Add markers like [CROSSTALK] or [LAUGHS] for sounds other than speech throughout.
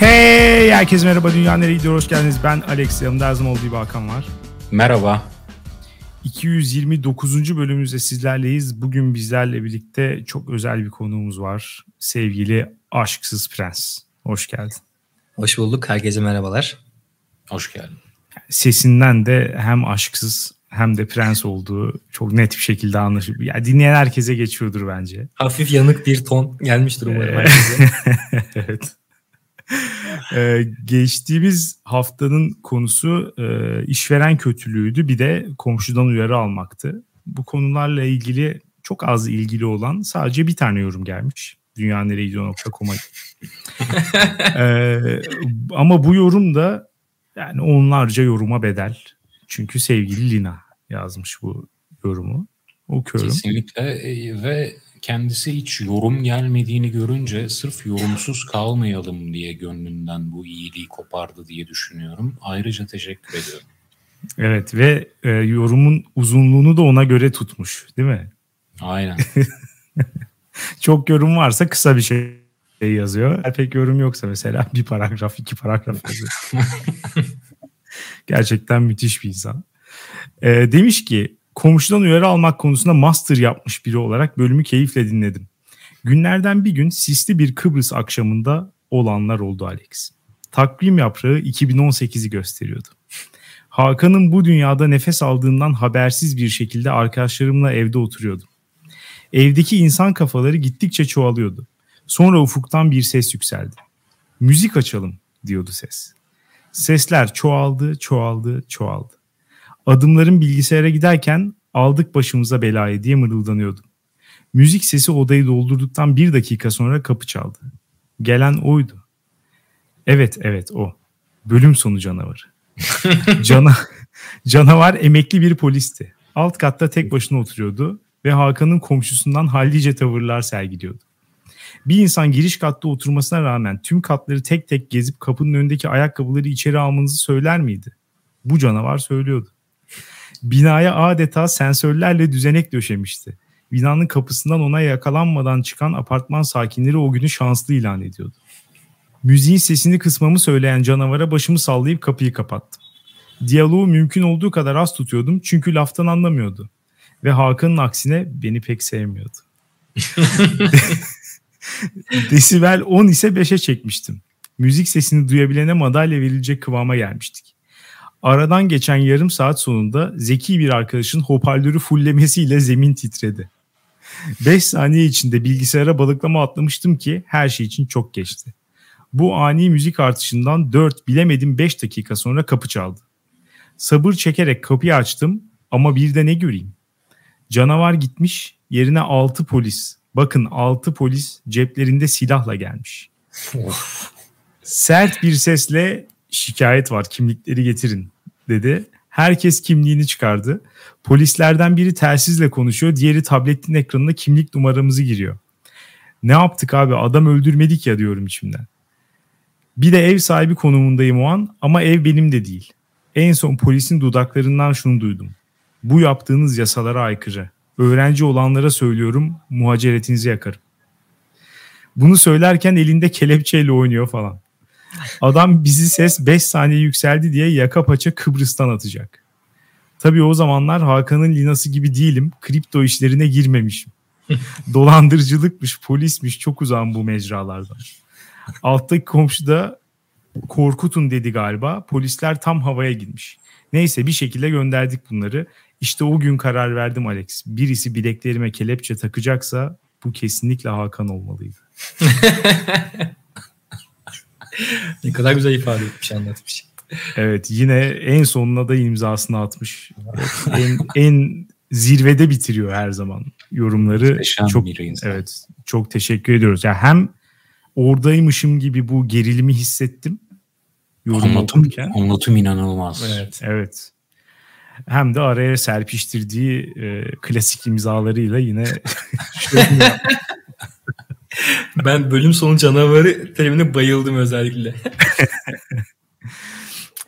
Hey herkese merhaba Dünya Nereye Gidiyor hoş geldiniz. Ben Alex yanımda her zaman olduğu gibi Hakan var. Merhaba. 229. bölümümüzde sizlerleyiz. Bugün bizlerle birlikte çok özel bir konuğumuz var. Sevgili Aşksız Prens. Hoş geldin. Hoş bulduk. Herkese merhabalar. Hoş geldin. Sesinden de hem aşksız hem de prens olduğu çok net bir şekilde anlaşılıyor. Yani dinleyen herkese geçiyordur bence. Hafif yanık bir ton gelmiştir umarım Ee, herkese. [LAUGHS] evet. Ee, geçtiğimiz haftanın konusu e, işveren kötülüğüydü. Bir de komşudan uyarı almaktı. Bu konularla ilgili çok az ilgili olan sadece bir tane yorum gelmiş. dünyaneregidiyor.com'a. ee, ama bu yorum da yani onlarca yoruma bedel. Çünkü sevgili Lina yazmış bu yorumu. Okuyorum. Kesinlikle e, ve kendisi hiç yorum gelmediğini görünce sırf yorumsuz kalmayalım diye gönlünden bu iyiliği kopardı diye düşünüyorum. Ayrıca teşekkür ediyorum. Evet ve e, yorumun uzunluğunu da ona göre tutmuş değil mi? Aynen. [LAUGHS] Çok yorum varsa kısa bir şey yazıyor. Pek yorum yoksa mesela bir paragraf, iki paragraf yazıyor. [LAUGHS] Gerçekten müthiş bir insan. Ee, demiş ki komşudan uyarı almak konusunda master yapmış biri olarak bölümü keyifle dinledim. Günlerden bir gün sisli bir Kıbrıs akşamında olanlar oldu Alex. Takvim yaprağı 2018'i gösteriyordu. [LAUGHS] Hakan'ın bu dünyada nefes aldığından habersiz bir şekilde arkadaşlarımla evde oturuyordum. Evdeki insan kafaları gittikçe çoğalıyordu. Sonra ufuktan bir ses yükseldi. Müzik açalım diyordu ses. Sesler çoğaldı, çoğaldı, çoğaldı. Adımlarım bilgisayara giderken aldık başımıza belayı diye mırıldanıyordum. Müzik sesi odayı doldurduktan bir dakika sonra kapı çaldı. Gelen oydu. Evet, evet o. Bölüm sonu canavarı. [LAUGHS] Cana, canavar emekli bir polisti. Alt katta tek başına oturuyordu ve Hakan'ın komşusundan hallice tavırlar sergiliyordu. Bir insan giriş katta oturmasına rağmen tüm katları tek tek gezip kapının önündeki ayakkabıları içeri almanızı söyler miydi? Bu canavar söylüyordu. Binaya adeta sensörlerle düzenek döşemişti. Binanın kapısından ona yakalanmadan çıkan apartman sakinleri o günü şanslı ilan ediyordu. Müziğin sesini kısmamı söyleyen canavara başımı sallayıp kapıyı kapattım. Diyaloğu mümkün olduğu kadar az tutuyordum çünkü laftan anlamıyordu. Ve Hakan'ın aksine beni pek sevmiyordu. [LAUGHS] Desibel 10 ise 5'e çekmiştim. Müzik sesini duyabilene madalya verilecek kıvama gelmiştik. Aradan geçen yarım saat sonunda zeki bir arkadaşın hoparlörü fullemesiyle zemin titredi. 5 saniye içinde bilgisayara balıklama atlamıştım ki her şey için çok geçti. Bu ani müzik artışından 4 bilemedim 5 dakika sonra kapı çaldı. Sabır çekerek kapıyı açtım ama bir de ne göreyim? Canavar gitmiş yerine 6 polis bakın 6 polis ceplerinde silahla gelmiş. Sert bir sesle şikayet var kimlikleri getirin dedi. Herkes kimliğini çıkardı. Polislerden biri telsizle konuşuyor. Diğeri tabletin ekranına kimlik numaramızı giriyor. Ne yaptık abi adam öldürmedik ya diyorum içimden. Bir de ev sahibi konumundayım o an ama ev benim de değil. En son polisin dudaklarından şunu duydum. Bu yaptığınız yasalara aykırı. Öğrenci olanlara söylüyorum muhaceretinizi yakarım. Bunu söylerken elinde kelepçeyle oynuyor falan. Adam bizi ses 5 saniye yükseldi diye yaka paça Kıbrıs'tan atacak. Tabii o zamanlar Hakan'ın linası gibi değilim. Kripto işlerine girmemişim. [LAUGHS] Dolandırıcılıkmış, polismiş çok uzağım bu mecralardan. Alttaki komşu da korkutun dedi galiba. Polisler tam havaya girmiş. Neyse bir şekilde gönderdik bunları. İşte o gün karar verdim Alex. Birisi bileklerime kelepçe takacaksa bu kesinlikle Hakan olmalıydı. [LAUGHS] [LAUGHS] ne kadar güzel ifade etmiş, anlatmış. Evet yine en sonuna da imzasını atmış. en, en zirvede bitiriyor her zaman yorumları. Muhteşem çok bir insan. evet çok teşekkür ediyoruz. Yani hem oradaymışım gibi bu gerilimi hissettim. Yorum Anlatım, okurken. anlatım inanılmaz. Evet. Evet. Hem de araya serpiştirdiği e, klasik imzalarıyla yine [LAUGHS] şöyle [LAUGHS] Ben bölüm sonu canavarı terimine bayıldım özellikle. [LAUGHS]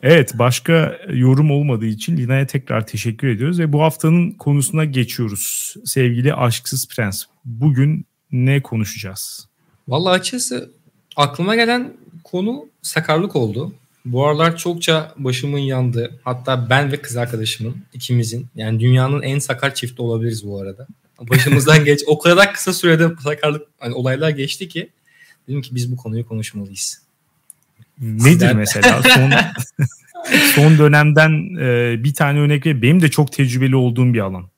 Evet başka yorum olmadığı için Lina'ya tekrar teşekkür ediyoruz ve bu haftanın konusuna geçiyoruz. Sevgili Aşksız Prens bugün ne konuşacağız? Vallahi açıkçası aklıma gelen konu sakarlık oldu. Bu aralar çokça başımın yandı. Hatta ben ve kız arkadaşımın ikimizin yani dünyanın en sakar çifti olabiliriz bu arada. Başımızdan geç o kadar kısa sürede sakarlık hani olaylar geçti ki dedim ki biz bu konuyu konuşmalıyız. Nedir Sizler... mesela son [LAUGHS] son dönemden e, bir tane örnek ve benim de çok tecrübeli olduğum bir alan.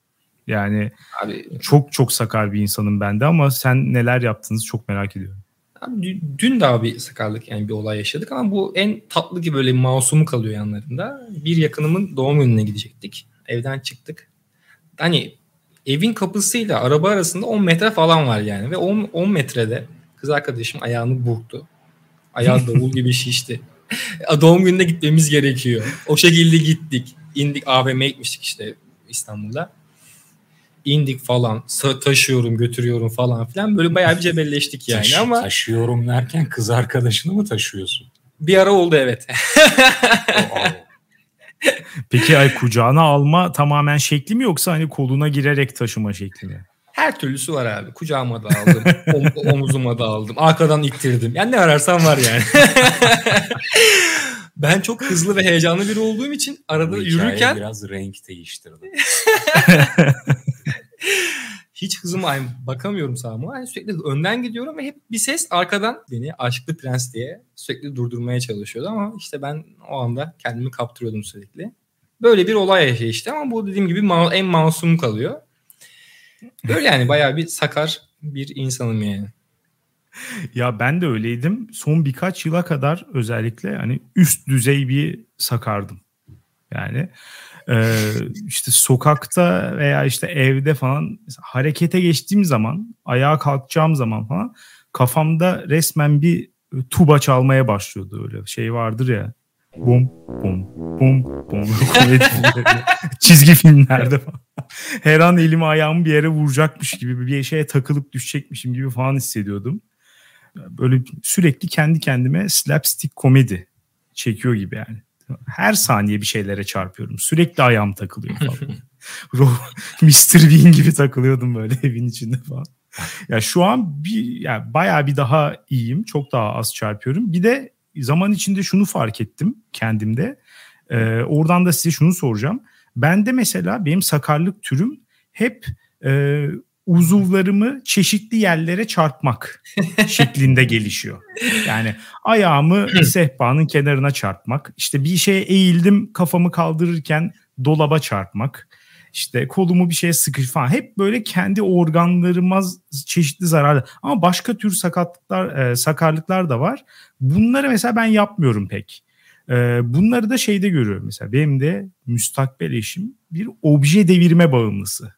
Yani Abi, çok çok sakar bir insanım ben de ama sen neler yaptınız çok merak ediyorum. Abi, dün daha bir sakarlık yani bir olay yaşadık ama bu en tatlı gibi böyle masumu kalıyor yanlarında. Bir yakınımın doğum gününe gidecektik. Evden çıktık. Hani evin kapısıyla araba arasında 10 metre falan var yani ve 10, 10 metrede kız arkadaşım ayağını burktu. Ayağı [LAUGHS] davul gibi şişti. Doğum gününe gitmemiz gerekiyor. O şekilde gittik. İndik AVM'ye gitmiştik işte İstanbul'da. İndik falan. Taşıyorum, götürüyorum falan filan. Böyle bayağı bir cebelleştik yani Taş, ama. Taşıyorum derken kız arkadaşını mı taşıyorsun? Bir ara oldu evet. [LAUGHS] Peki ay kucağına alma tamamen şekli mi yoksa hani koluna girerek taşıma şekli mi? Her türlüsü var abi. Kucağıma da aldım. [LAUGHS] om, omuzuma da aldım. Arkadan ittirdim. Yani ne ararsan var yani. [LAUGHS] ben çok hızlı ve heyecanlı biri olduğum için arada yürürken... biraz renk değiştirdi. [LAUGHS] Hiç hızıma bakamıyorum sağıma. Yani sürekli önden gidiyorum ve hep bir ses arkadan beni aşklı prens diye sürekli durdurmaya çalışıyordu ama işte ben o anda kendimi kaptırıyordum sürekli. Böyle bir olay yaşayıştı ama bu dediğim gibi en masum kalıyor. Böyle yani bayağı bir sakar bir insanım yani. [LAUGHS] Ya ben de öyleydim. Son birkaç yıla kadar özellikle hani üst düzey bir sakardım. Yani e, işte sokakta veya işte evde falan harekete geçtiğim zaman, ayağa kalkacağım zaman falan kafamda resmen bir tuba çalmaya başlıyordu öyle şey vardır ya. Bum bum bum bum. [LAUGHS] Çizgi filmlerde falan. Her an elimi ayağımı bir yere vuracakmış gibi bir şeye takılıp düşecekmişim gibi falan hissediyordum. Böyle sürekli kendi kendime slapstick komedi çekiyor gibi yani. Her saniye bir şeylere çarpıyorum. Sürekli ayağım takılıyor falan. [LAUGHS] Mr. Bean gibi takılıyordum böyle [LAUGHS] evin içinde falan. Ya şu an bir yani bayağı bir daha iyiyim. Çok daha az çarpıyorum. Bir de zaman içinde şunu fark ettim kendimde. Ee, oradan da size şunu soracağım. Ben de mesela benim sakarlık türüm hep e, uzuvlarımı çeşitli yerlere çarpmak [LAUGHS] şeklinde gelişiyor. Yani ayağımı sehpanın kenarına çarpmak, işte bir şeye eğildim kafamı kaldırırken dolaba çarpmak, işte kolumu bir şeye sıkış falan. Hep böyle kendi organlarıma çeşitli zararlı. Ama başka tür sakatlıklar, e, sakarlıklar da var. Bunları mesela ben yapmıyorum pek. E, bunları da şeyde görüyorum mesela. Benim de müstakbel eşim bir obje devirme bağımlısı.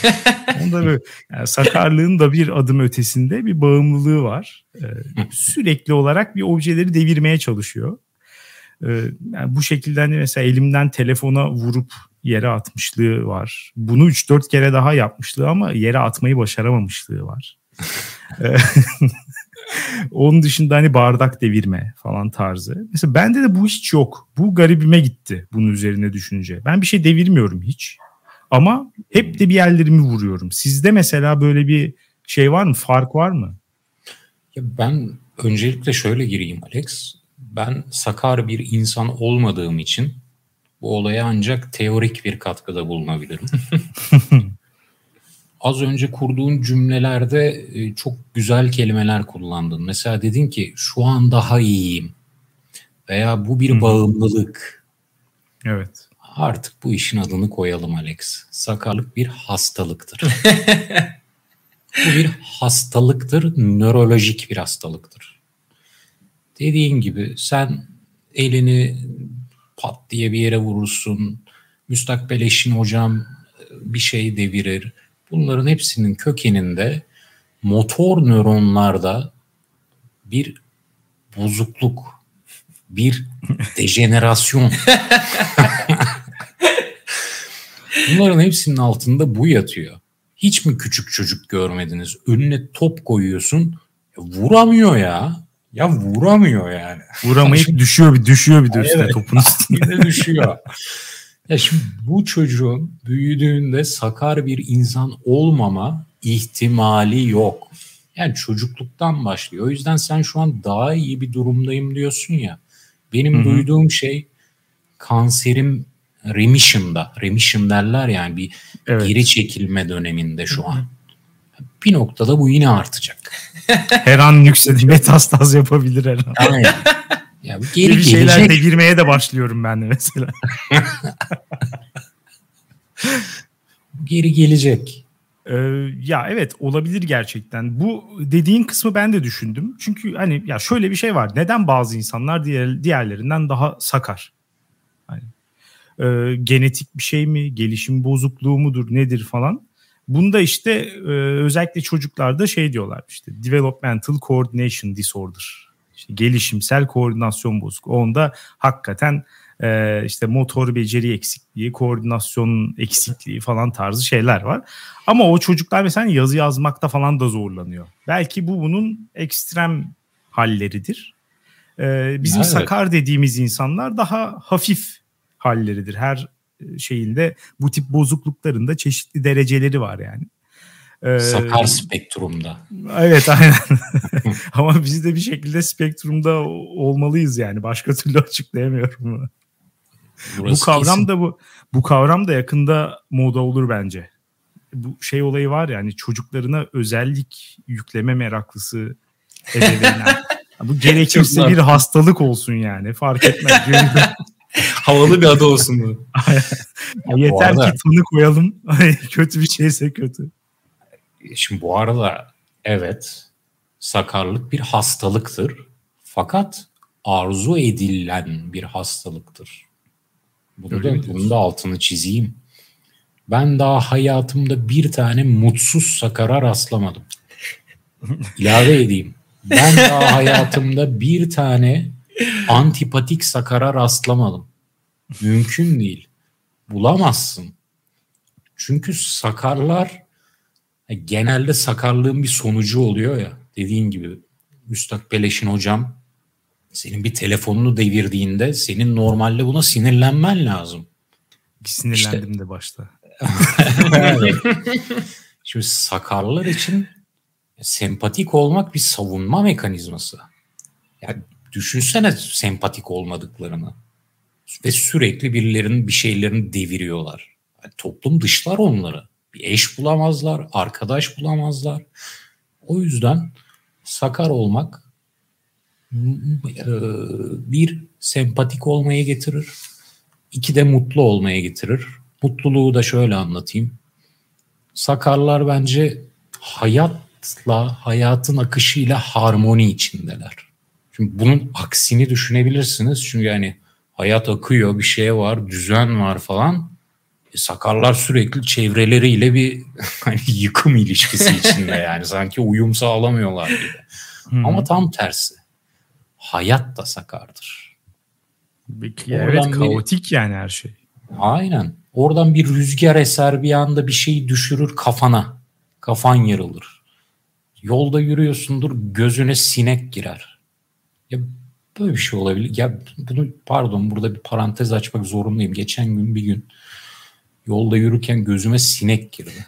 [LAUGHS] Onda böyle yani sakarlığın da bir adım ötesinde bir bağımlılığı var. E, sürekli olarak bir objeleri devirmeye çalışıyor. E, yani bu şekilde hani mesela elimden telefona vurup yere atmışlığı var. Bunu 3-4 kere daha yapmışlığı ama yere atmayı başaramamışlığı var. [LAUGHS] Onun dışında hani bardak devirme falan tarzı. Mesela bende de bu hiç yok. Bu garibime gitti bunun üzerine düşününce. Ben bir şey devirmiyorum hiç. Ama hep de bir yerlerimi vuruyorum. Sizde mesela böyle bir şey var mı? Fark var mı? Ya ben öncelikle şöyle gireyim Alex. Ben sakar bir insan olmadığım için bu olaya ancak teorik bir katkıda bulunabilirim. [LAUGHS] Az önce kurduğun cümlelerde e, çok güzel kelimeler kullandın. Mesela dedin ki şu an daha iyiyim veya bu bir bağımlılık. Evet. Artık bu işin adını koyalım Alex. Sakarlık bir hastalıktır. [LAUGHS] bu bir hastalıktır, nörolojik bir hastalıktır. Dediğin gibi sen elini pat diye bir yere vurursun. Müstakbel eşin hocam bir şey devirir. Bunların hepsinin kökeninde motor nöronlarda bir bozukluk, bir [LAUGHS] dejenerasyon. Bunların hepsinin altında bu yatıyor. Hiç mi küçük çocuk görmediniz? Önüne top koyuyorsun, vuramıyor ya. Ya vuramıyor yani. Vuramayıp düşüyor bir düşüyor bir de üstüne evet, topun üstüne. düşüyor. [LAUGHS] Ya şimdi bu çocuğun büyüdüğünde sakar bir insan olmama ihtimali yok. Yani çocukluktan başlıyor. O yüzden sen şu an daha iyi bir durumdayım diyorsun ya. Benim Hı-hı. duyduğum şey kanserim remission'da. Remission derler yani bir evet. geri çekilme döneminde şu an. Bir noktada bu yine artacak. her an yükseldi. Metastaz yapabilir her an. Aynen. Ya bu geri bir şeyler gelecek. devirmeye de başlıyorum ben de mesela. [LAUGHS] geri gelecek. Ee, ya evet olabilir gerçekten. Bu dediğin kısmı ben de düşündüm. Çünkü hani ya şöyle bir şey var. Neden bazı insanlar diğer diğerlerinden daha sakar? Hani e, genetik bir şey mi, gelişim bozukluğu mudur, nedir falan. Bunda işte e, özellikle çocuklarda şey diyorlar işte developmental coordination disorder. İşte gelişimsel koordinasyon bozukluğu. Onda hakikaten e, işte motor beceri eksikliği, koordinasyon eksikliği falan tarzı şeyler var. Ama o çocuklar mesela yazı yazmakta falan da zorlanıyor. Belki bu bunun ekstrem halleridir. E, bizim evet. sakar dediğimiz insanlar daha hafif halleridir. Her şeyinde bu tip bozuklukların da çeşitli dereceleri var yani. Ee, Sakar spektrumda. Evet aynen. [LAUGHS] Ama biz de bir şekilde spektrumda olmalıyız yani. Başka türlü açıklayamıyorum bunu. Burası bu kavram kesin. da bu bu kavram da yakında moda olur bence. Bu şey olayı var ya hani çocuklarına özellik yükleme meraklısı ebeveynler. [LAUGHS] bu gerekirse bir hastalık olsun yani fark etmez. [LAUGHS] Havalı bir adı olsun bu. Yeter arada, ki tanı koyalım. kötü bir şeyse kötü. Şimdi bu arada evet sakarlık bir hastalıktır. Fakat arzu edilen bir hastalıktır. Bunu da, bunun da altını çizeyim. Ben daha hayatımda bir tane mutsuz sakara rastlamadım. [LAUGHS] İlave edeyim. Ben daha hayatımda bir tane antipatik sakara rastlamadım. Mümkün değil. Bulamazsın. Çünkü sakarlar e, genelde sakarlığın bir sonucu oluyor ya. Dediğin gibi Müstakbel eşin hocam senin bir telefonunu devirdiğinde senin normalde buna sinirlenmen lazım. Sinirlendim işte. de başta. [LAUGHS] Şimdi sakarlar için sempatik olmak bir savunma mekanizması. Yani düşünsene sempatik olmadıklarını. Ve sürekli birilerinin bir şeylerini deviriyorlar. Yani toplum dışlar onları. Bir eş bulamazlar, arkadaş bulamazlar. O yüzden sakar olmak e, bir sempatik olmaya getirir. iki de mutlu olmaya getirir. Mutluluğu da şöyle anlatayım. Sakarlar bence hayatla, hayatın akışıyla harmoni içindeler. Şimdi bunun aksini düşünebilirsiniz. Çünkü yani hayat akıyor, bir şey var, düzen var falan. E, sakarlar sürekli çevreleriyle bir [LAUGHS] hani yıkım ilişkisi içinde [LAUGHS] yani sanki uyum sağlamıyorlar gibi. Hmm. Ama tam tersi. Hayat da sakardır. Peki, evet kaotik bir, yani her şey. Aynen. Oradan bir rüzgar eser bir anda bir şey düşürür kafana. Kafan yarılır. Yolda yürüyorsundur gözüne sinek girer. Ya böyle bir şey olabilir. Ya bunu pardon burada bir parantez açmak zorundayım. Geçen gün bir gün yolda yürürken gözüme sinek girdi.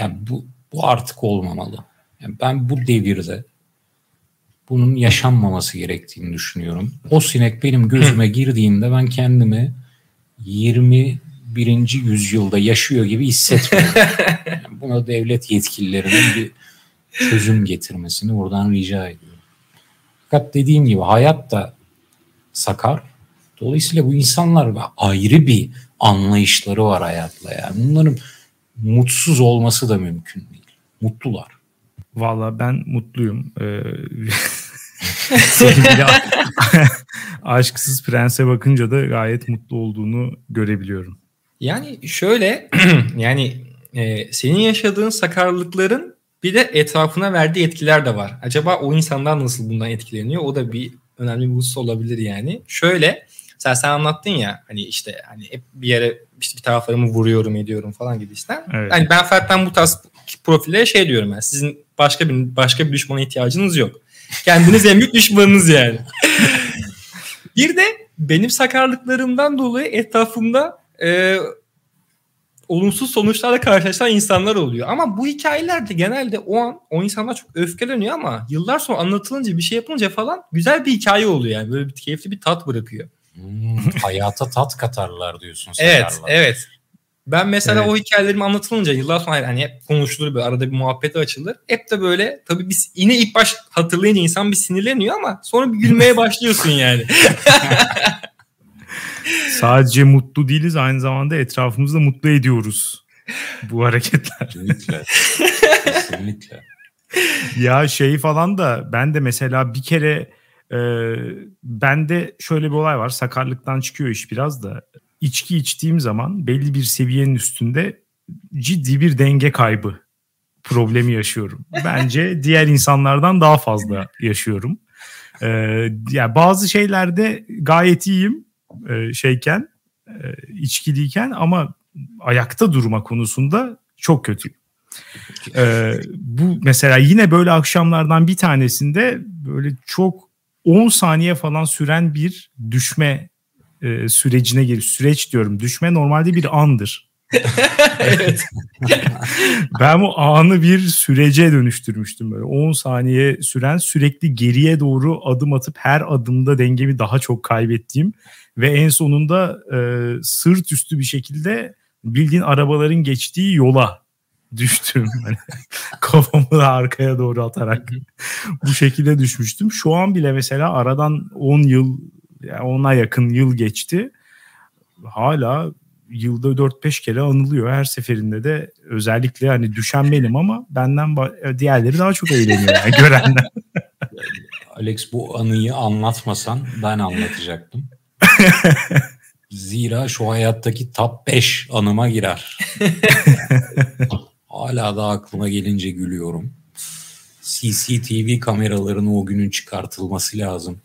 Yani bu bu artık olmamalı. Yani ben bu devirde bunun yaşanmaması gerektiğini düşünüyorum. O sinek benim gözüme girdiğinde ben kendimi 21. yüzyılda yaşıyor gibi hissetmiyorum. [LAUGHS] Yani buna devlet yetkililerinin bir çözüm getirmesini buradan rica ediyorum. Fakat dediğim gibi hayat da sakar. Dolayısıyla bu insanlar ayrı bir anlayışları var hayatla. Yani bunların mutsuz olması da mümkün değil. Mutlular. Valla ben mutluyum. Ee, [LAUGHS] [LAUGHS] aşksız prense bakınca da gayet mutlu olduğunu görebiliyorum. Yani şöyle [CLEARS THROAT] yani e, senin yaşadığın sakarlıkların bir de etrafına verdiği etkiler de var. Acaba o insanlar nasıl bundan etkileniyor? O da bir önemli bir husus olabilir yani. Şöyle sen sen anlattın ya hani işte hani hep bir yere işte bir taraflarımı vuruyorum ediyorum falan gibisinden. Evet. Hani ben Fert'ten bu tarz profile şey diyorum yani sizin başka bir başka bir düşmana ihtiyacınız yok. Kendiniz en büyük düşmanınız yani. [LAUGHS] bir de benim sakarlıklarımdan dolayı etrafımda e, olumsuz sonuçlarla karşılaşan insanlar oluyor. Ama bu hikayelerde genelde o an o insanlar çok öfkeleniyor ama yıllar sonra anlatılınca bir şey yapınca falan güzel bir hikaye oluyor yani. Böyle bir keyifli bir tat bırakıyor. Hmm, hayata tat katarlar diyorsun. evet, sakarlar. evet. Ben mesela Evet. o hikayelerimi anlatılınca yıllar sonra hani hep konuşulur böyle arada bir muhabbet açılır. Hep de böyle tabii biz yine ilk baş hatırlayınca insan bir sinirleniyor ama sonra bir gülmeye [LAUGHS] başlıyorsun yani. [LAUGHS] Sadece mutlu değiliz aynı zamanda etrafımızda mutlu ediyoruz bu hareketler. Kesinlikle. [LAUGHS] Kesinlikle. Ya şey falan da ben de mesela bir kere e, bende şöyle bir olay var. Sakarlıktan çıkıyor iş biraz da. İçki içtiğim zaman belli bir seviyenin üstünde ciddi bir denge kaybı problemi yaşıyorum. Bence [LAUGHS] diğer insanlardan daha fazla yaşıyorum. E, yani bazı şeylerde gayet iyiyim e, şeyken e, içkiliyken ama ayakta durma konusunda çok kötüyüm. Ee, bu mesela yine böyle akşamlardan bir tanesinde böyle çok 10 saniye falan süren bir düşme e, sürecine gir. Süreç diyorum. Düşme normalde bir andır. [LAUGHS] evet. [LAUGHS] Ben bu anı bir sürece dönüştürmüştüm böyle. 10 saniye süren sürekli geriye doğru adım atıp her adımda dengemi daha çok kaybettiğim ve en sonunda e, sırt üstü bir şekilde bildiğin arabaların geçtiği yola düştüm. Hani [LAUGHS] kafamı da arkaya doğru atarak bu şekilde düşmüştüm. Şu an bile mesela aradan 10 yıl yani 10'a yakın yıl geçti. Hala yılda 4-5 kere anılıyor. Her seferinde de özellikle hani düşen benim ama benden diğerleri daha çok eğleniyor yani görenler. [LAUGHS] Alex bu anıyı anlatmasan ben anlatacaktım. [LAUGHS] Zira şu hayattaki top 5 anıma girer. Hala da aklıma gelince gülüyorum. CCTV kameralarının o günün çıkartılması lazım.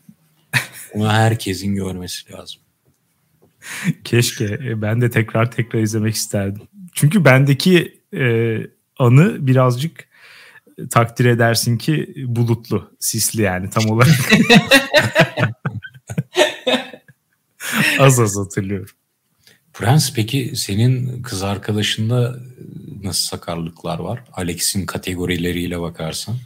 Onu herkesin görmesi lazım. Keşke e, ben de tekrar tekrar izlemek isterdim. Çünkü bendeki e, anı birazcık e, takdir edersin ki bulutlu, sisli yani tam olarak. [LAUGHS] az az hatırlıyorum. Prens peki senin kız arkadaşında nasıl sakarlıklar var? Alex'in kategorileriyle bakarsan.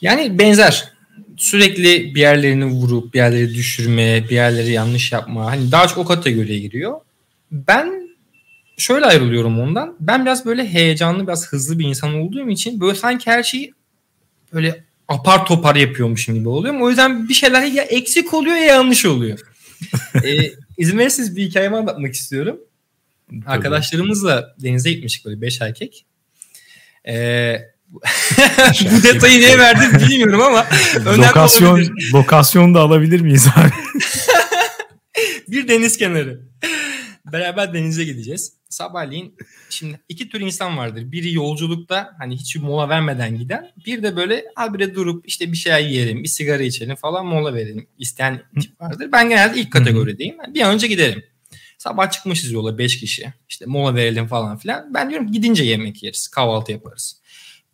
Yani benzer. Sürekli bir yerlerini vurup bir yerleri düşürme, bir yerleri yanlış yapma. Hani daha çok o kategoriye giriyor. Ben şöyle ayrılıyorum ondan. Ben biraz böyle heyecanlı, biraz hızlı bir insan olduğum için böyle sanki her şeyi böyle apar topar yapıyormuşum gibi oluyorum. O yüzden bir şeyler ya eksik oluyor ya yanlış oluyor. [LAUGHS] ee, izin verirseniz bir hikayemi anlatmak istiyorum. Arkadaşlarımızla denize gitmiştik böyle beş erkek. Ee, [LAUGHS] bu detayı niye verdim bilmiyorum ama [LAUGHS] Lokasyon, lokasyon da alabilir miyiz abi? [LAUGHS] bir deniz kenarı. Beraber denize gideceğiz. Sabahleyin şimdi iki tür insan vardır. Biri yolculukta hani hiç mola vermeden giden. Bir de böyle habire durup işte bir şey yiyelim, bir sigara içelim falan mola verelim isteyen tip vardır. Ben genelde ilk kategorideyim. Bir an önce gidelim. Sabah çıkmışız yola 5 kişi. İşte mola verelim falan filan. Ben diyorum gidince yemek yeriz. Kahvaltı yaparız.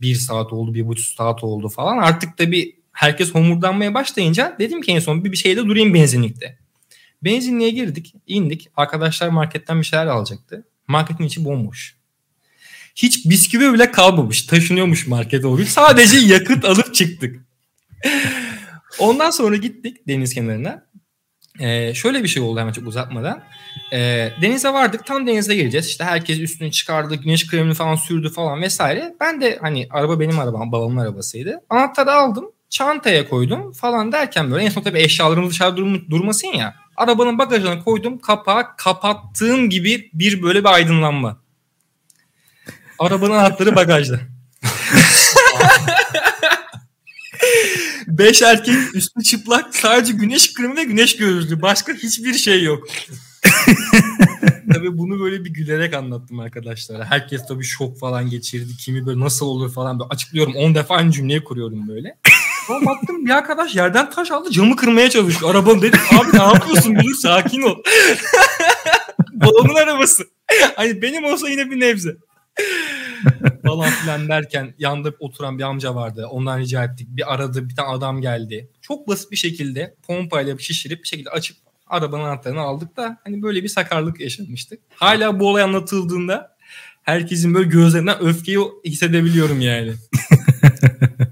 Bir saat oldu, bir buçuk saat oldu falan. Artık da bir herkes homurdanmaya başlayınca dedim ki en son bir, bir şeyde durayım benzinlikte. Benzinliğe girdik, indik. Arkadaşlar marketten bir şeyler alacaktı. Marketin içi bomboş. Hiç bisküvi bile kalmamış. Taşınıyormuş markete doğru. Sadece yakıt alıp çıktık. Ondan sonra gittik deniz kenarına. Ee, şöyle bir şey oldu hemen çok uzatmadan. Ee, denize vardık. Tam denize gireceğiz. İşte herkes üstünü çıkardı. Güneş kremini falan sürdü falan vesaire. Ben de hani araba benim arabam. Babamın arabasıydı. Anahtarı aldım. Çantaya koydum falan derken böyle en son tabii eşyalarımız dışarı durum, durmasın ya. Arabanın bagajına koydum. Kapağı kapattığım gibi bir böyle bir aydınlanma. Arabanın anahtarı bagajda. [LAUGHS] [LAUGHS] Beş erkek üstü çıplak sadece güneş kremi ve güneş gözlüğü. Başka hiçbir şey yok. [LAUGHS] tabii bunu böyle bir gülerek anlattım arkadaşlara. Herkes tabii şok falan geçirdi. Kimi böyle nasıl olur falan böyle açıklıyorum. 10 defa aynı cümleyi kuruyorum böyle. Sonra baktım bir arkadaş yerden taş aldı camı kırmaya çalışıyor. Arabam dedim abi ne yapıyorsun dur sakin ol. [LAUGHS] Babamın arabası. Hani benim olsa yine bir nebze. [LAUGHS] falan filan derken yanında oturan bir amca vardı. Ondan rica ettik. Bir aradı bir tane adam geldi. Çok basit bir şekilde pompayla şişirip bir şekilde açıp arabanın anahtarını aldık da hani böyle bir sakarlık yaşamıştık. Hala bu olay anlatıldığında herkesin böyle gözlerinden öfkeyi hissedebiliyorum yani. [LAUGHS]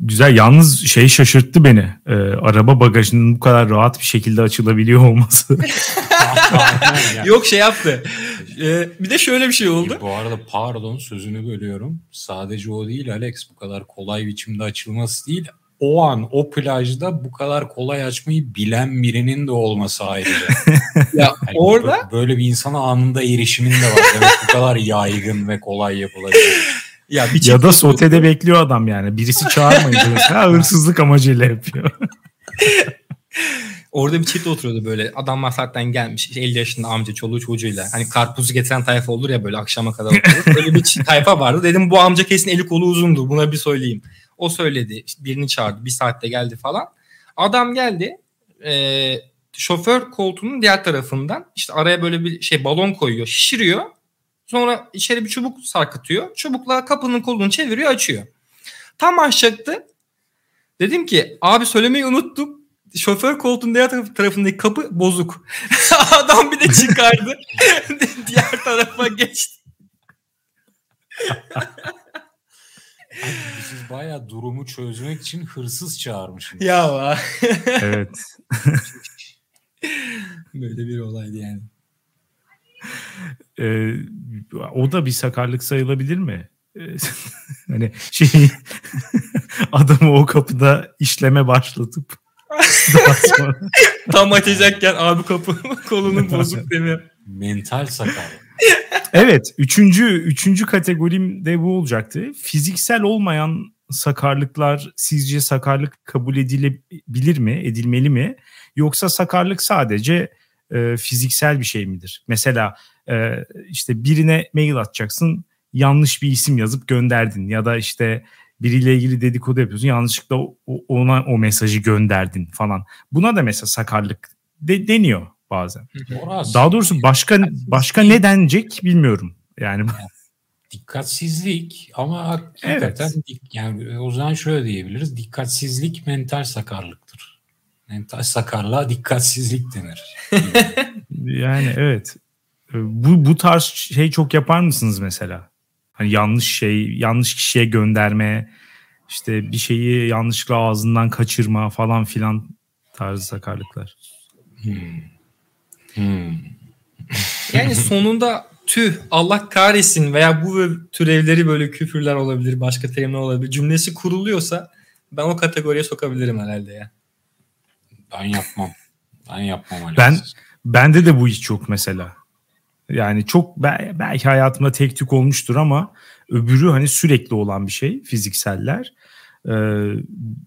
Güzel. Yalnız şey şaşırttı beni. Ee, araba bagajının bu kadar rahat bir şekilde açılabiliyor olması. [LAUGHS] Yok şey yaptı. Ee, bir de şöyle bir şey oldu. Bu arada pardon sözünü bölüyorum. Sadece o değil Alex bu kadar kolay biçimde açılması değil. O an o plajda bu kadar kolay açmayı bilen birinin de olması ayrıca. [LAUGHS] ya yani orada böyle bir insana anında erişimin de var. Demek bu kadar yaygın ve kolay yapılabilir. [LAUGHS] Ya, bir ya da sotede bekliyor adam yani. Birisi çağırmayınca [LAUGHS] mesela hırsızlık amacıyla yapıyor. [LAUGHS] Orada bir çift oturuyordu böyle. Adam zaten gelmiş 50 yaşında amca çoluğu çocuğuyla. Hani karpuzu getiren tayfa olur ya böyle akşama kadar oturur. [LAUGHS] Böyle bir tayfa vardı. Dedim bu amca kesin eli kolu uzundu. Buna bir söyleyeyim. O söyledi. İşte birini çağırdı. Bir saatte geldi falan. Adam geldi. E, şoför koltuğunun diğer tarafından işte araya böyle bir şey balon koyuyor. Şişiriyor. Sonra içeri bir çubuk sarkıtıyor. Çubukla kapının kolunu çeviriyor açıyor. Tam açacaktı. Dedim ki abi söylemeyi unuttum. Şoför koltuğun diğer tarafındaki kapı bozuk. [LAUGHS] Adam bir de çıkardı. [LAUGHS] diğer tarafa geçti. Siz bayağı durumu çözmek için hırsız çağırmışsınız. Ya evet. [LAUGHS] Böyle bir olaydı yani. [LAUGHS] Ee, o da bir sakarlık sayılabilir mi? [LAUGHS] Hani şey [LAUGHS] adamı o kapıda işleme başlatıp sonra... tam açacakken abi kapı kolunun bozuk demiyor. Mental sakarlık. evet. Üçüncü, üçüncü kategorim de bu olacaktı. Fiziksel olmayan sakarlıklar sizce sakarlık kabul edilebilir mi? Edilmeli mi? Yoksa sakarlık sadece e, fiziksel bir şey midir? Mesela e, işte birine mail atacaksın yanlış bir isim yazıp gönderdin ya da işte biriyle ilgili dedikodu yapıyorsun yanlışlıkla ona o mesajı gönderdin falan. Buna da mesela sakarlık de, deniyor bazen. Orası. Daha doğrusu başka başka ne denecek bilmiyorum. Yani dikkatsizlik ama hakikaten evet. yani o zaman şöyle diyebiliriz. Dikkatsizlik mental sakarlıktır. Mental sakarlığa dikkatsizlik denir. [LAUGHS] yani evet. Bu bu tarz şey çok yapar mısınız mesela? Hani yanlış şey, yanlış kişiye gönderme, işte bir şeyi yanlışlıkla ağzından kaçırma falan filan tarzı sakarlıklar. Hmm. Hmm. [LAUGHS] yani sonunda tüh Allah kahretsin veya bu türevleri böyle küfürler olabilir, başka terimler olabilir. Cümlesi kuruluyorsa ben o kategoriye sokabilirim herhalde ya. Ben yapmam. Ben yapmam. Ben bende de bu hiç yok mesela. Yani çok belki hayatımda tek tük olmuştur ama öbürü hani sürekli olan bir şey fizikseller. Ee,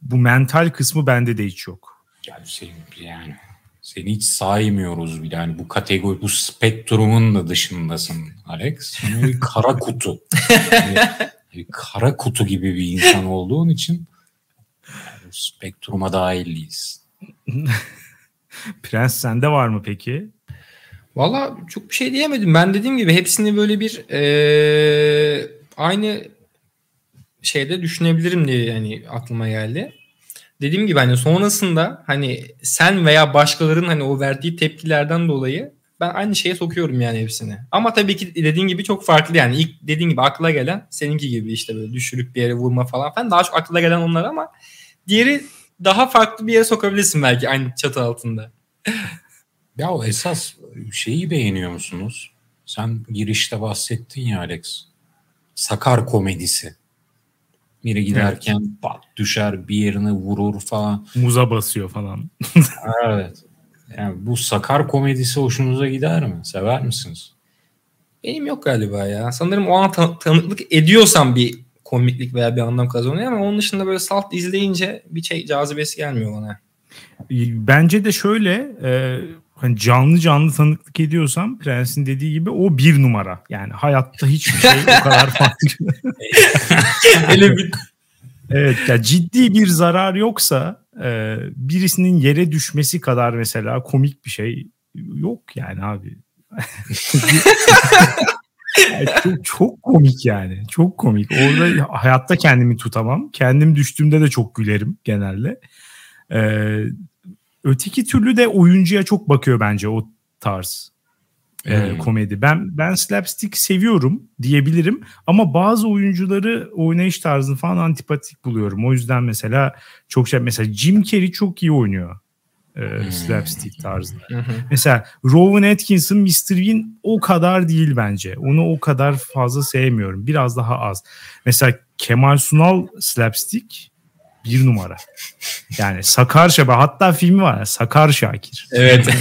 bu mental kısmı bende de hiç yok. Yani, şey, yani seni hiç saymıyoruz bile. Yani bu kategori, bu spektrumun da dışındasın Alex. Bir kara kutu. Yani bir kara kutu gibi bir insan olduğun için yani spektruma dahilliyiz. [LAUGHS] Prens sende var mı peki? Valla çok bir şey diyemedim. Ben dediğim gibi hepsini böyle bir ee, aynı şeyde düşünebilirim diye yani aklıma geldi. Dediğim gibi hani sonrasında hani sen veya başkalarının hani o verdiği tepkilerden dolayı ben aynı şeye sokuyorum yani hepsini. Ama tabii ki dediğin gibi çok farklı yani ilk dediğin gibi akla gelen seninki gibi işte böyle düşürük bir yere vurma falan falan daha çok akla gelen onlar ama diğeri daha farklı bir yere sokabilirsin belki aynı çatı altında. [LAUGHS] Ya o esas şeyi beğeniyor musunuz? Sen girişte bahsettin ya Alex. Sakar komedisi. Biri giderken evet. pat düşer bir yerine vurur falan. Muza basıyor falan. [LAUGHS] evet. Yani bu sakar komedisi hoşunuza gider mi? Sever misiniz? Benim yok galiba ya. Sanırım o an tan- tanıklık ediyorsam bir komiklik veya bir anlam kazanıyor ama onun dışında böyle salt izleyince bir şey cazibesi gelmiyor bana. Bence de şöyle e, hani canlı canlı tanıklık ediyorsam Prens'in dediği gibi o bir numara. Yani hayatta hiçbir şey o [LAUGHS] kadar farklı. Hele bir Evet ya ciddi bir zarar yoksa e, birisinin yere düşmesi kadar mesela komik bir şey yok yani abi. [LAUGHS] yani çok, çok komik yani. Çok komik. Orada hayatta kendimi tutamam. Kendim düştüğümde de çok gülerim genelde. Ee, öteki türlü de oyuncuya çok bakıyor bence o tarz e, Hmm. komedi. Ben ben slapstick seviyorum diyebilirim ama bazı oyuncuları oynayış tarzını falan antipatik buluyorum. O yüzden mesela çok şey mesela Jim Carrey çok iyi oynuyor e, slapstick tarzında. Mesela Rowan Atkinson Mr. Bean o kadar değil bence. Onu o kadar fazla sevmiyorum. Biraz daha az. Mesela Kemal Sunal slapstick bir numara. Yani Sakar Şaba hatta filmi var Sakar Şakir. Evet. [LAUGHS]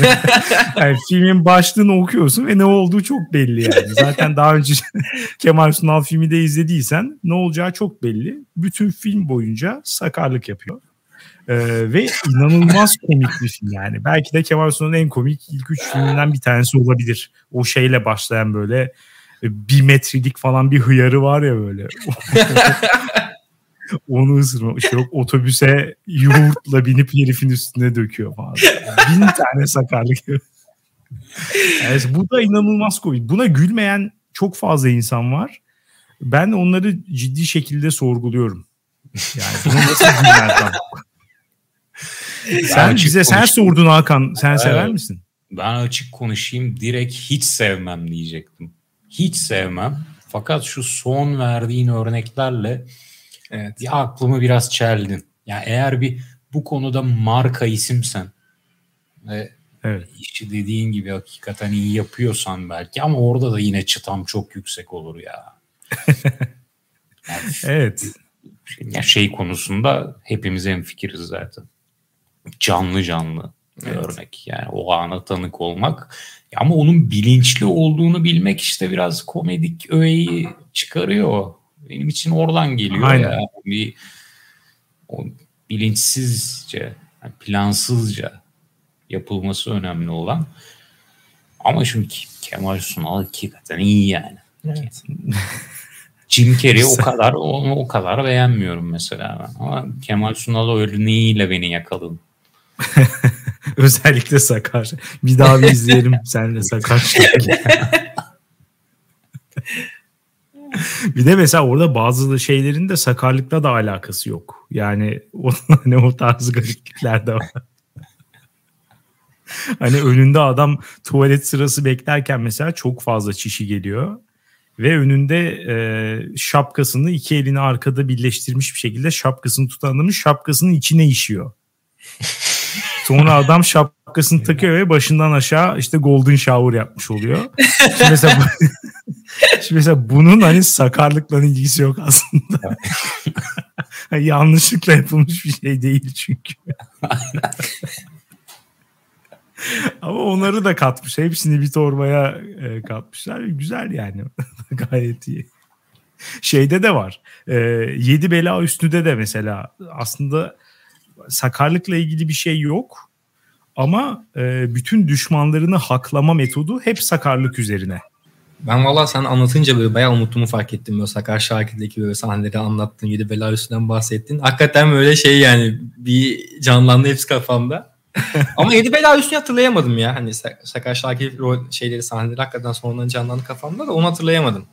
Yani filmin başlığını okuyorsun ve ne olduğu çok belli yani. Zaten daha önce [LAUGHS] Kemal Sunal filmi de izlediysen ne olacağı çok belli. Bütün film boyunca sakarlık yapıyor. Ee, ve inanılmaz komik bir film yani. Belki de Kemal Sunal'ın en komik ilk üç filminden bir tanesi olabilir. O şeyle başlayan böyle e, bir metrelik falan bir hıyarı var ya böyle. [LAUGHS] Onu ısırma. Şey yok, otobüse yoğurtla binip herifin üstüne döküyor falan. Bin tane sakarlık. Yani bu da inanılmaz komik. Buna gülmeyen çok fazla insan var. Ben onları ciddi şekilde sorguluyorum. Yani bunu nasıl gülmezden? Sen bize sen sordun Hakan. Sen sever Evet. misin? Ben açık konuşayım direkt hiç sevmem diyecektim. Hiç sevmem. Fakat şu son verdiğin örneklerle evet. ya aklımı biraz çeldin. Ya eğer bir bu konuda marka isimsen ve Evet. işi dediğin gibi hakikaten iyi yapıyorsan belki ama orada da yine çıtam çok yüksek olur ya. Yani [LAUGHS] Evet. ya şey konusunda hepimiz en fikiriz zaten. Canlı canlı Evet. örnek. Yani o ana tanık olmak. Ama onun bilinçli olduğunu bilmek işte biraz komedik öğeyi çıkarıyor. Benim için oradan geliyor Aynen. ya. Bir o bilinçsizce, yani plansızca yapılması önemli olan. Ama şimdi Kemal Sunal hakikaten iyi yani. Evet. [LAUGHS] Jim Carrey o kadar onu o kadar beğenmiyorum mesela ben. Ama Kemal Sunal örneğiyle beni yakaladın. [LAUGHS] Özellikle Sakar. Bir daha bir izleyelim [LAUGHS] senle Sakar. [LAUGHS] Bir de mesela orada bazı şeylerin de sakarlıkla da alakası yok. Yani o, hani o tarz gariplikler de var. hani önünde adam tuvalet sırası beklerken mesela çok fazla çişi geliyor. Ve önünde e, şapkasını iki elini arkada birleştirmiş bir şekilde şapkasını tutan adamın şapkasının içine işiyor. Sonra adam şapkasını takıyor ve başından aşağı işte golden shower yapmış oluyor. Şimdi mesela, [LAUGHS] şimdi mesela bunun hani sakarlıkla ilgisi yok aslında. [LAUGHS] Yanlışlıkla yapılmış bir şey değil çünkü. [LAUGHS] Ama onları da katmış. Hepsini bir torbaya e, katmışlar. Güzel yani. Gayet iyi. Şeyde de var. E, yedi bela üstüde de mesela aslında sakarlıkla ilgili bir şey yok. Ama e, bütün düşmanlarını haklama metodu hep sakarlık üzerine. Ben valla sen anlatınca böyle bayağı unuttuğumu fark ettim. Böyle Sakar Şakir'deki böyle sahneleri anlattın. Yedi bela üstünden bahsettin. Hakikaten böyle şey yani bir canlandı hepsi kafamda. [LAUGHS] Ama Yedi Bela Üstü'nü hatırlayamadım ya. Hani Sa- Sakar Şakir rol şeyleri sahneleri hakikaten sonradan canlandı kafamda da onu hatırlayamadım.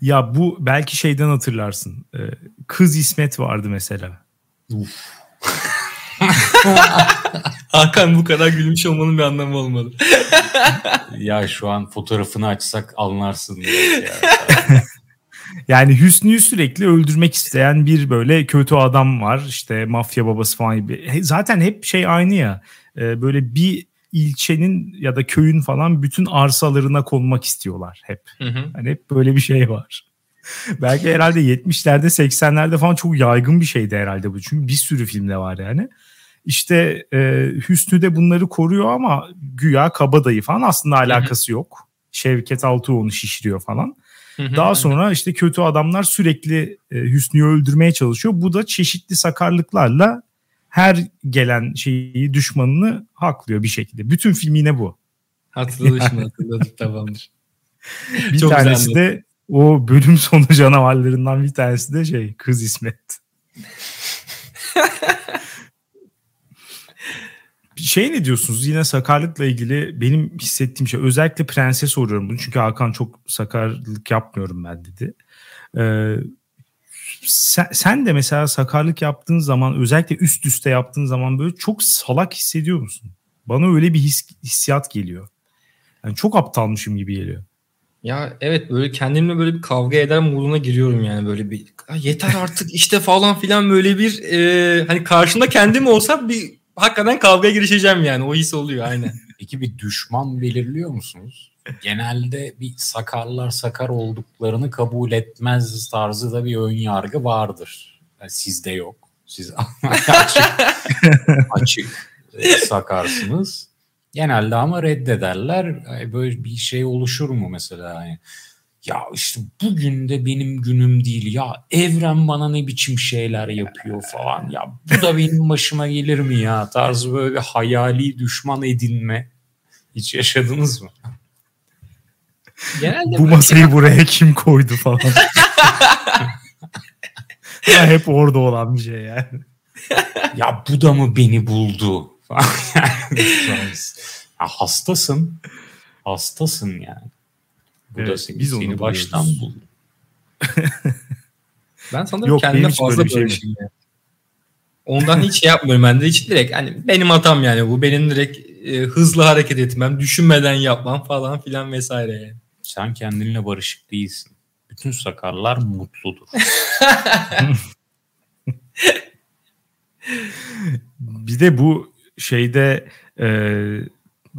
Ya bu belki şeyden hatırlarsın. E, Kız İsmet vardı mesela. [LAUGHS] Hakan bu kadar gülmüş olmanın bir anlamı olmadı. [LAUGHS] Ya şu an fotoğrafını açsak anlarsın ya. [LAUGHS] Yani Hüsnü'yü sürekli öldürmek isteyen bir böyle kötü adam var. İşte mafya babası falan gibi. Zaten hep şey aynı ya. E, böyle bir ilçenin ya da köyün falan bütün arsalarına konmak istiyorlar hep. Hı hı. Hani hep böyle bir şey var. [LAUGHS] Belki herhalde 70'lerde 80'lerde falan çok yaygın bir şeydi herhalde bu. Çünkü bir sürü filmde var yani. İşte e, Hüsnü de bunları koruyor ama güya kabadayı falan aslında alakası yok. Şevket Altuğ onu şişiriyor falan. Daha sonra işte kötü adamlar sürekli e, Hüsnü'yü öldürmeye çalışıyor. Bu da çeşitli sakarlıklarla her gelen şeyi düşmanını haklıyor bir şekilde. Bütün film yine bu. Hatırladım şimdi hatırladık tamamdır. Bir Çok tanesi de o bölüm [LAUGHS] sonu canavarlarından bir tanesi de şey Kız İsmet. [LAUGHS] Şey ne diyorsunuz? Yine sakarlıkla ilgili benim hissettiğim şey özellikle prense soruyorum bunu çünkü Hakan çok sakarlık yapmıyorum ben dedi. Ee, sen, sen de mesela sakarlık yaptığın zaman özellikle üst üste yaptığın zaman böyle çok salak hissediyor musun? Bana öyle bir his, hissiyat geliyor. Yani çok aptalmışım gibi geliyor. Ya evet böyle kendimle böyle bir kavga eder moduna giriyorum yani böyle bir yeter artık işte falan filan böyle bir e, hani karşımda kendim olsa bir hakikaten kavgaya girişeceğim yani o his oluyor aynen. [LAUGHS] Peki bir düşman belirliyor musunuz? Genelde bir sakarlar sakar olduklarını kabul etmez tarzı da bir ön yargı vardır. Yani sizde yok. Siz [LAUGHS] açık, [LAUGHS] açık sakarsınız. Genelde ama reddederler. Böyle bir şey oluşur mu mesela? Yani, ya işte bugün de benim günüm değil ya evren bana ne biçim şeyler yapıyor [LAUGHS] falan ya bu da benim başıma gelir mi ya tarzı böyle bir hayali düşman edinme hiç yaşadınız mı? Genelde bu masayı buraya kim koydu falan. [LAUGHS] ya hep orada olan bir şey yani. ya bu da mı beni buldu? [LAUGHS] ya hastasın. Hastasın yani. Bu evet, da seni, biz seni baştan buldu. [LAUGHS] ben sanırım Yok, kendime fazla böyle bir şey yani. Ondan hiç şey yapmıyorum ben de hiç direkt hani benim hatam yani bu benim direkt e, hızlı hareket etmem, düşünmeden yapmam falan filan vesaire yani. Sen kendinle barışık değilsin. Bütün sakarlar mutludur. [LAUGHS] bir de bu şeyde e,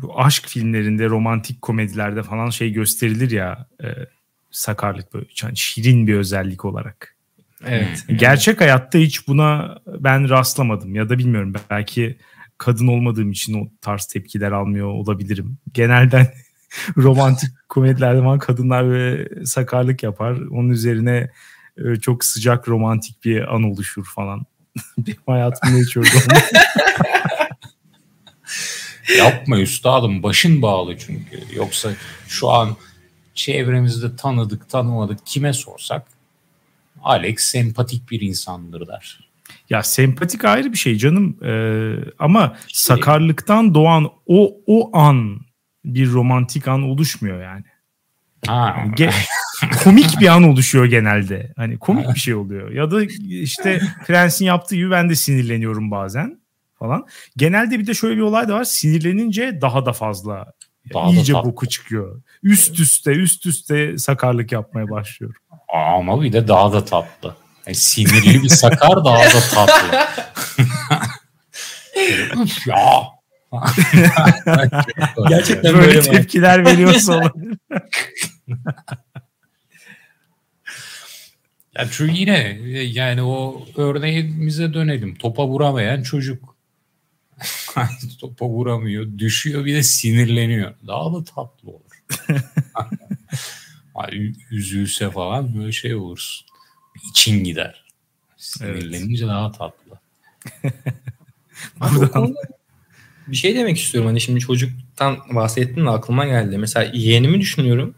bu aşk filmlerinde, romantik komedilerde falan şey gösterilir ya e, sakarlık böyle yani şirin bir özellik olarak. Evet. Gerçek hayatta hiç buna ben rastlamadım ya da bilmiyorum belki kadın olmadığım için o tarz tepkiler almıyor olabilirim. Genelden [LAUGHS] romantik komedilerde falan kadınlar böyle sakarlık yapar. Onun üzerine e, çok sıcak romantik bir an oluşur falan. [LAUGHS] Benim hayatımda hiç öyle [LAUGHS] Yapma üstadım başın bağlı çünkü. Yoksa şu an çevremizde tanıdık tanımadık kime sorsak Alex sempatik bir insandır der. Ya sempatik ayrı bir şey canım ee, ama işte, sakarlıktan doğan o o an bir romantik an oluşmuyor yani. Ha. Yani ge- komik bir an oluşuyor genelde. Hani komik bir şey oluyor. Ya da işte [LAUGHS] Prens'in yaptığı gibi ben de sinirleniyorum bazen falan. Genelde bir de şöyle bir olay da var. Sinirlenince daha da fazla daha iyice da boku çıkıyor. Üst üste üst üste sakarlık yapmaya başlıyor. Ama bir de daha da tatlı. Yani sinirli bir sakar daha da tatlı. ya. [LAUGHS] Gerçekten böyle, böyle tepkiler veriyorsa olabilir. ya çünkü yine yani o örneğimize dönelim. Topa vuramayan çocuk. [LAUGHS] Topa vuramıyor. Düşüyor bir de sinirleniyor. Daha da tatlı olur. [LAUGHS] üzülse falan böyle şey olursun. İçin gider. Sinirlenince evet. daha tatlı. [LAUGHS] Buradan... bir şey demek istiyorum. Hani şimdi çocuktan bahsettin de aklıma geldi. Mesela yeğenimi düşünüyorum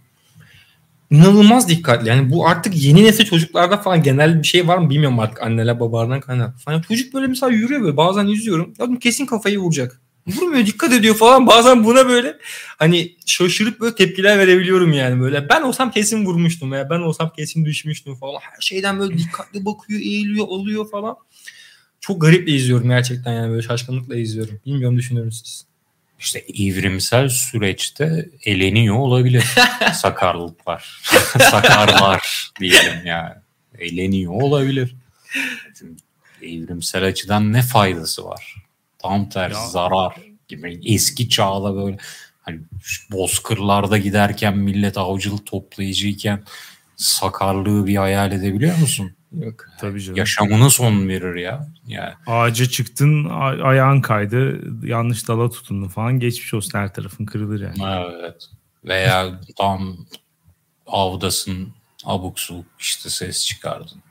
inanılmaz dikkatli. Yani bu artık yeni nesil çocuklarda falan genel bir şey var mı bilmiyorum artık anneler babalardan kaynaklı. Yani çocuk böyle mesela yürüyor böyle bazen izliyorum. Ya kesin kafayı vuracak. Vurmuyor dikkat ediyor falan. [LAUGHS] Bazen buna böyle hani şaşırıp böyle tepkiler verebiliyorum yani böyle. Ben olsam kesin vurmuştum veya ben olsam kesin düşmüştüm falan. Her şeyden böyle dikkatli bakıyor, eğiliyor, alıyor falan. Çok gariple izliyorum gerçekten yani böyle şaşkınlıkla izliyorum. Bilmiyorum düşünüyorsunuz siz işte evrimsel süreçte eleniyor olabilir [LAUGHS] sakarlıklar. [LAUGHS] Sakarlar diyelim yani. Eleniyor olabilir. Çünkü evrimsel açıdan ne faydası var? Tam tersi ya. zarar gibi. Eski çağda böyle hani bozkırlarda giderken millet avcılık toplayıcıyken sakarlığı bir hayal edebiliyor musun? Yok tabii canım. Yaşamına son verir ya. Yani. Ağaca çıktın ayağın kaydı yanlış dala tutundun falan geçmiş olsun her tarafın kırılır yani. Evet. Veya tam avdasın abuk subuk işte ses çıkardın.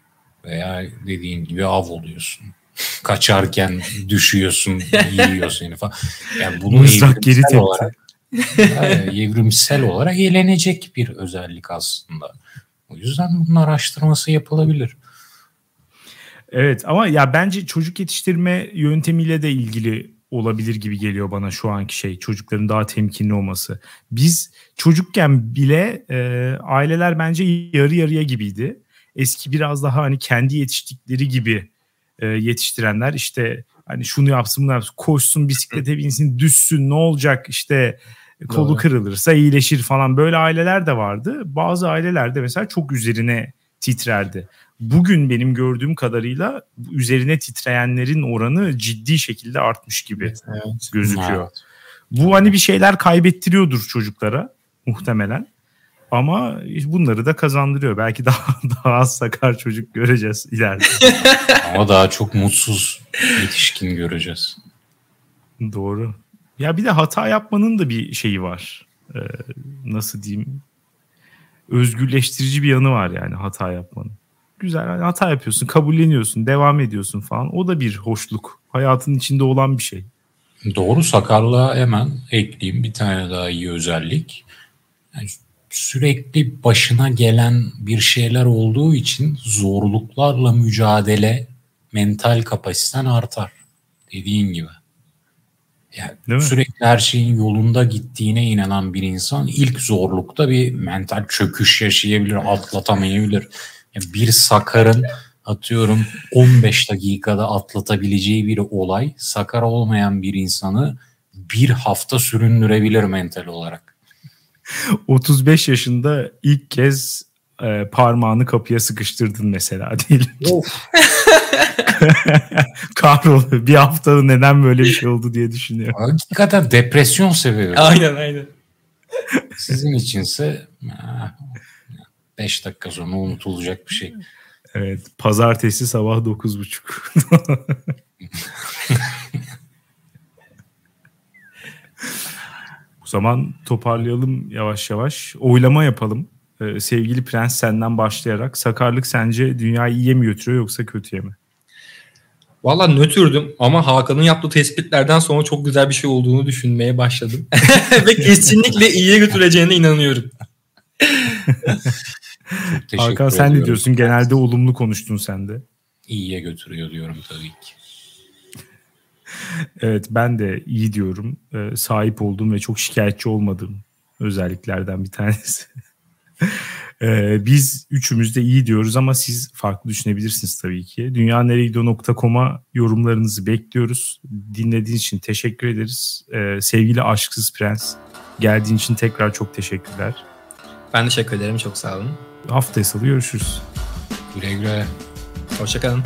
Veya dediğin gibi av oluyorsun. [LAUGHS] Kaçarken düşüyorsun, yiyor seni falan. Yani bunu Mızrak geri tepti. Olarak, yani evrimsel olarak eğlenecek bir özellik aslında. O yüzden bunun araştırması yapılabilir. Evet ama ya bence çocuk yetiştirme yöntemiyle de ilgili olabilir gibi geliyor bana şu anki şey çocukların daha temkinli olması. Biz çocukken bile e, aileler bence yarı yarıya gibiydi. eski biraz daha hani kendi yetiştikleri gibi e, yetiştirenler işte hani şunu yapsın bunu yapsın koşsun bisiklete binsin düşsün ne olacak işte kolu Doğru. kırılırsa iyileşir falan böyle aileler de vardı. Bazı ailelerde mesela çok üzerine titrerdi. Bugün benim gördüğüm kadarıyla üzerine titreyenlerin oranı ciddi şekilde artmış gibi evet, gözüküyor. Evet. Bu hani bir şeyler kaybettiriyordur çocuklara muhtemelen. Ama bunları da kazandırıyor. Belki daha [LAUGHS] daha az sakar çocuk göreceğiz ileride. [LAUGHS] Ama daha çok mutsuz yetişkin göreceğiz. Doğru. Ya bir de hata yapmanın da bir şeyi var. Ee, nasıl diyeyim? Özgürleştirici bir yanı var yani hata yapmanın. Güzel yani hata yapıyorsun, kabulleniyorsun, devam ediyorsun falan. O da bir hoşluk. Hayatın içinde olan bir şey. Doğru sakarlığa hemen ekleyeyim bir tane daha iyi özellik. Yani sürekli başına gelen bir şeyler olduğu için zorluklarla mücadele mental kapasiten artar. Dediğin gibi. Yani sürekli her şeyin yolunda gittiğine inanan bir insan ilk zorlukta bir mental çöküş yaşayabilir, atlatamayabilir. Bir sakarın atıyorum 15 dakikada atlatabileceği bir olay sakar olmayan bir insanı bir hafta süründürebilir mental olarak. 35 yaşında ilk kez e, parmağını kapıya sıkıştırdın mesela [LAUGHS] değil mi? [LAUGHS] Kahrolu. Bir haftada neden böyle bir şey oldu diye düşünüyorum. Hakikaten depresyon sebebi. Aynen aynen. Sizin içinse 5 dakika sonra unutulacak bir şey. Evet. Pazartesi sabah 9.30. Bu [LAUGHS] zaman toparlayalım yavaş yavaş. Oylama yapalım. Ee, sevgili Prens senden başlayarak. Sakarlık sence dünyayı iyiye mi götürüyor yoksa kötüye mi? Valla nötürdüm ama Hakan'ın yaptığı tespitlerden sonra çok güzel bir şey olduğunu düşünmeye başladım. [LAUGHS] Ve kesinlikle iyiye götüreceğine inanıyorum. [LAUGHS] [LAUGHS] Hakan sen ne diyorsun? Genelde olumlu konuştun sen de. İyiye götürüyor diyorum tabii ki. [LAUGHS] evet ben de iyi diyorum. Ee, sahip olduğum ve çok şikayetçi olmadığım özelliklerden bir tanesi. [LAUGHS] Ee, biz üçümüz de iyi diyoruz ama siz farklı düşünebilirsiniz tabii ki. Dünyaneregidiyor.com'a yorumlarınızı bekliyoruz. Dinlediğiniz için teşekkür ederiz. Ee, sevgili Aşksız Prens, geldiğin için tekrar çok teşekkürler. Ben teşekkür ederim. Çok sağ olun. Haftaya salı görüşürüz. Güle güle. Hoşçakalın.